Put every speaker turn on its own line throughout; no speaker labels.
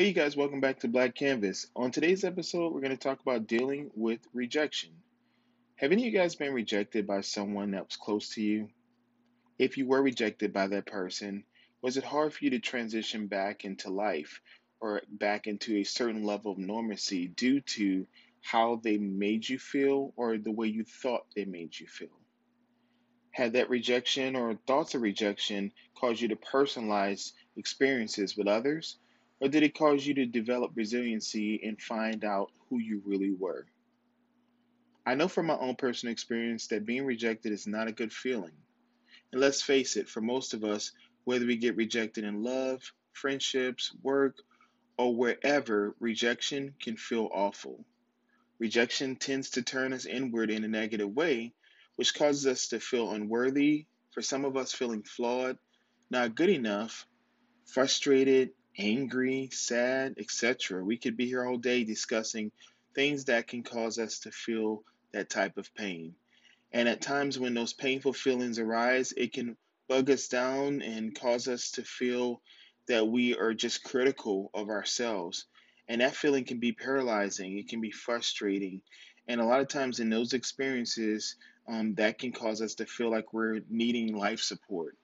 Hey, you guys, welcome back to Black Canvas. On today's episode, we're going to talk about dealing with rejection. Have any of you guys been rejected by someone that was close to you? If you were rejected by that person, was it hard for you to transition back into life or back into a certain level of normalcy due to how they made you feel or the way you thought they made you feel? Had that rejection or thoughts of rejection caused you to personalize experiences with others? Or did it cause you to develop resiliency and find out who you really were? I know from my own personal experience that being rejected is not a good feeling. And let's face it, for most of us, whether we get rejected in love, friendships, work, or wherever, rejection can feel awful. Rejection tends to turn us inward in a negative way, which causes us to feel unworthy, for some of us feeling flawed, not good enough, frustrated, angry, sad, etc. We could be here all day discussing things that can cause us to feel that type of pain. And at times when those painful feelings arise, it can bug us down and cause us to feel that we are just critical of ourselves. And that feeling can be paralyzing, it can be frustrating. And a lot of times in those experiences, um, that can cause us to feel like we're needing life support.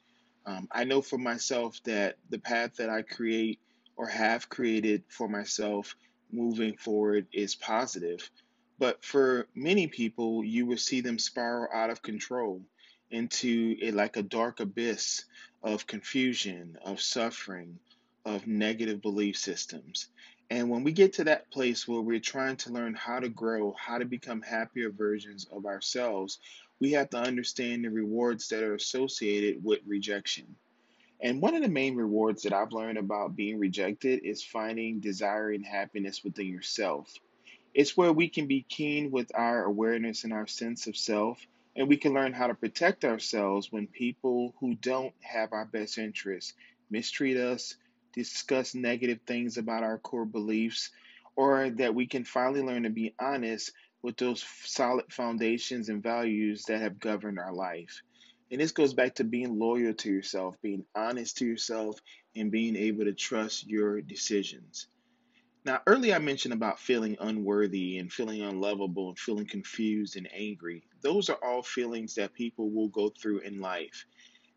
Um, I know for myself that the path that I create or have created for myself moving forward is positive. But for many people, you will see them spiral out of control into a, like a dark abyss of confusion, of suffering, of negative belief systems. And when we get to that place where we're trying to learn how to grow, how to become happier versions of ourselves, we have to understand the rewards that are associated with rejection. And one of the main rewards that I've learned about being rejected is finding desire and happiness within yourself. It's where we can be keen with our awareness and our sense of self, and we can learn how to protect ourselves when people who don't have our best interests mistreat us, discuss negative things about our core beliefs, or that we can finally learn to be honest with those solid foundations and values that have governed our life. And this goes back to being loyal to yourself, being honest to yourself, and being able to trust your decisions. Now, earlier I mentioned about feeling unworthy and feeling unlovable and feeling confused and angry. Those are all feelings that people will go through in life.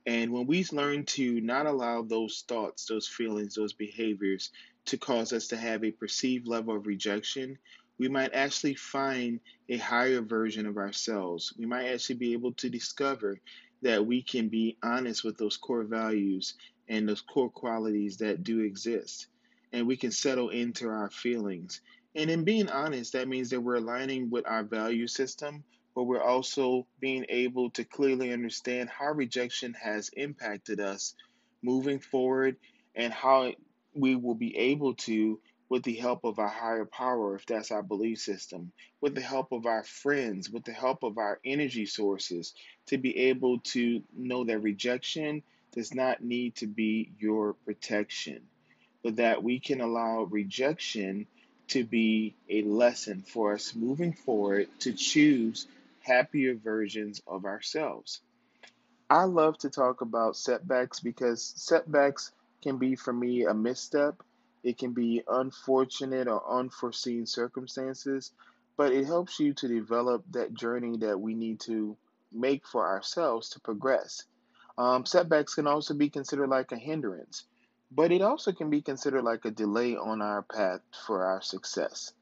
And when we learn to not allow those thoughts, those feelings, those behaviors to cause us to have a perceived level of rejection, we might actually find a higher version of ourselves. We might actually be able to discover that we can be honest with those core values and those core qualities that do exist. And we can settle into our feelings. And in being honest, that means that we're aligning with our value system, but we're also being able to clearly understand how rejection has impacted us moving forward and how we will be able to with the help of our higher power, if that's our belief system, with the help of our friends, with the help of our energy sources, to be able to know that rejection does not need to be your protection, but that we can allow rejection to be a lesson for us moving forward to choose happier versions of ourselves. I love to talk about setbacks because setbacks can be for me a misstep it can be unfortunate or unforeseen circumstances, but it helps you to develop that journey that we need to make for ourselves to progress. Um, setbacks can also be considered like a hindrance, but it also can be considered like a delay on our path for our success.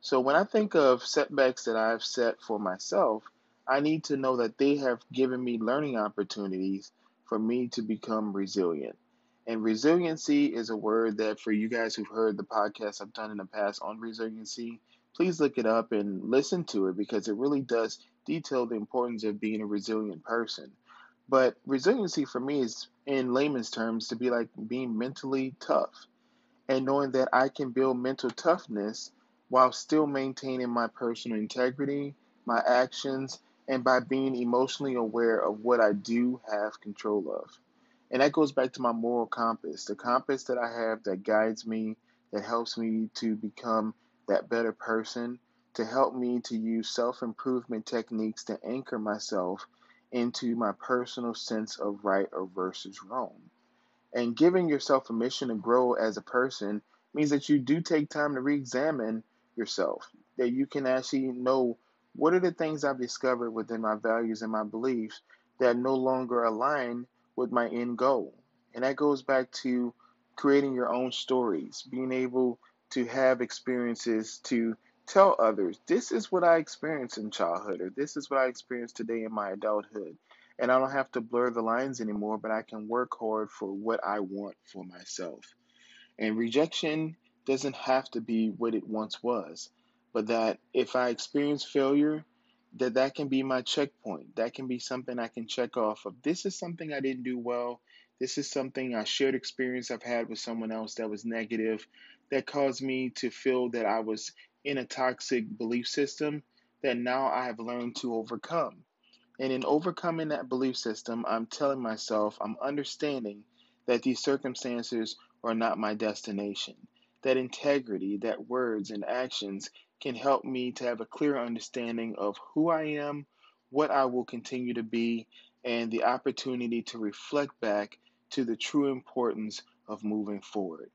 So when I think of setbacks that I've set for myself, I need to know that they have given me learning opportunities for me to become resilient. And resiliency is a word that, for you guys who've heard the podcast I've done in the past on resiliency, please look it up and listen to it because it really does detail the importance of being a resilient person. But resiliency for me is, in layman's terms, to be like being mentally tough and knowing that I can build mental toughness while still maintaining my personal integrity, my actions, and by being emotionally aware of what I do have control of. And that goes back to my moral compass, the compass that I have that guides me, that helps me to become that better person, to help me to use self improvement techniques to anchor myself into my personal sense of right or versus wrong. And giving yourself permission to grow as a person means that you do take time to re examine yourself, that you can actually know what are the things I've discovered within my values and my beliefs that no longer align with my end goal. And that goes back to creating your own stories, being able to have experiences to tell others, this is what I experienced in childhood, or this is what I experienced today in my adulthood. And I don't have to blur the lines anymore, but I can work hard for what I want for myself. And rejection doesn't have to be what it once was, but that if I experience failure, that that can be my checkpoint. That can be something I can check off of. This is something I didn't do well. This is something I shared experience I've had with someone else that was negative, that caused me to feel that I was in a toxic belief system that now I have learned to overcome. And in overcoming that belief system, I'm telling myself, I'm understanding that these circumstances are not my destination. That integrity, that words and actions can help me to have a clear understanding of who I am, what I will continue to be, and the opportunity to reflect back to the true importance of moving forward.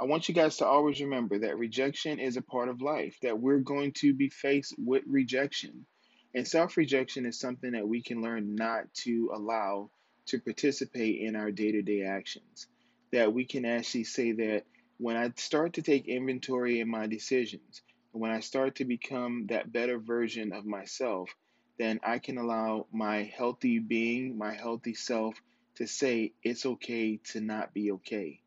I want you guys to always remember that rejection is a part of life, that we're going to be faced with rejection. And self rejection is something that we can learn not to allow to participate in our day to day actions. That we can actually say that when I start to take inventory in my decisions, when I start to become that better version of myself, then I can allow my healthy being, my healthy self, to say it's okay to not be okay.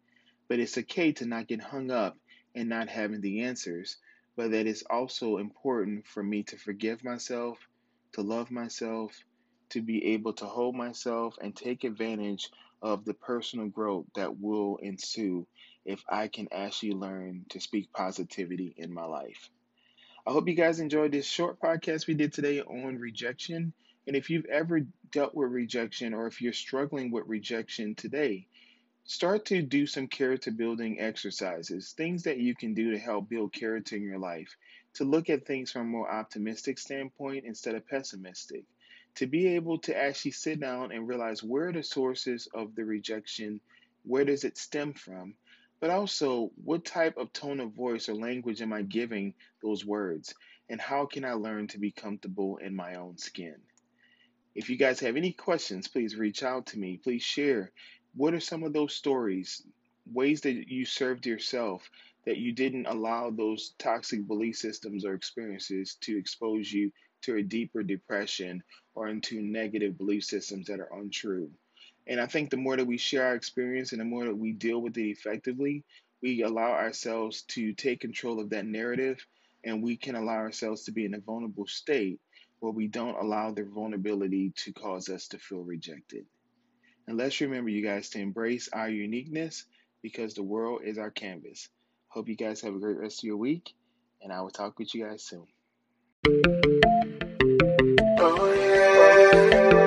But it's okay to not get hung up and not having the answers, but that it's also important for me to forgive myself, to love myself, to be able to hold myself and take advantage of the personal growth that will ensue if I can actually learn to speak positivity in my life. I hope you guys enjoyed this short podcast we did today on rejection. And if you've ever dealt with rejection or if you're struggling with rejection today, Start to do some character building exercises, things that you can do to help build character in your life, to look at things from a more optimistic standpoint instead of pessimistic, to be able to actually sit down and realize where are the sources of the rejection, where does it stem from, but also what type of tone of voice or language am I giving those words, and how can I learn to be comfortable in my own skin. If you guys have any questions, please reach out to me. Please share what are some of those stories, ways that you served yourself that you didn't allow those toxic belief systems or experiences to expose you to a deeper depression or into negative belief systems that are untrue? And I think the more that we share our experience and the more that we deal with it effectively, we allow ourselves to take control of that narrative and we can allow ourselves to be in a vulnerable state where we don't allow their vulnerability to cause us to feel rejected. And let's remember, you guys, to embrace our uniqueness because the world is our canvas. Hope you guys have a great rest of your week, and I will talk with you guys soon. Oh, yeah.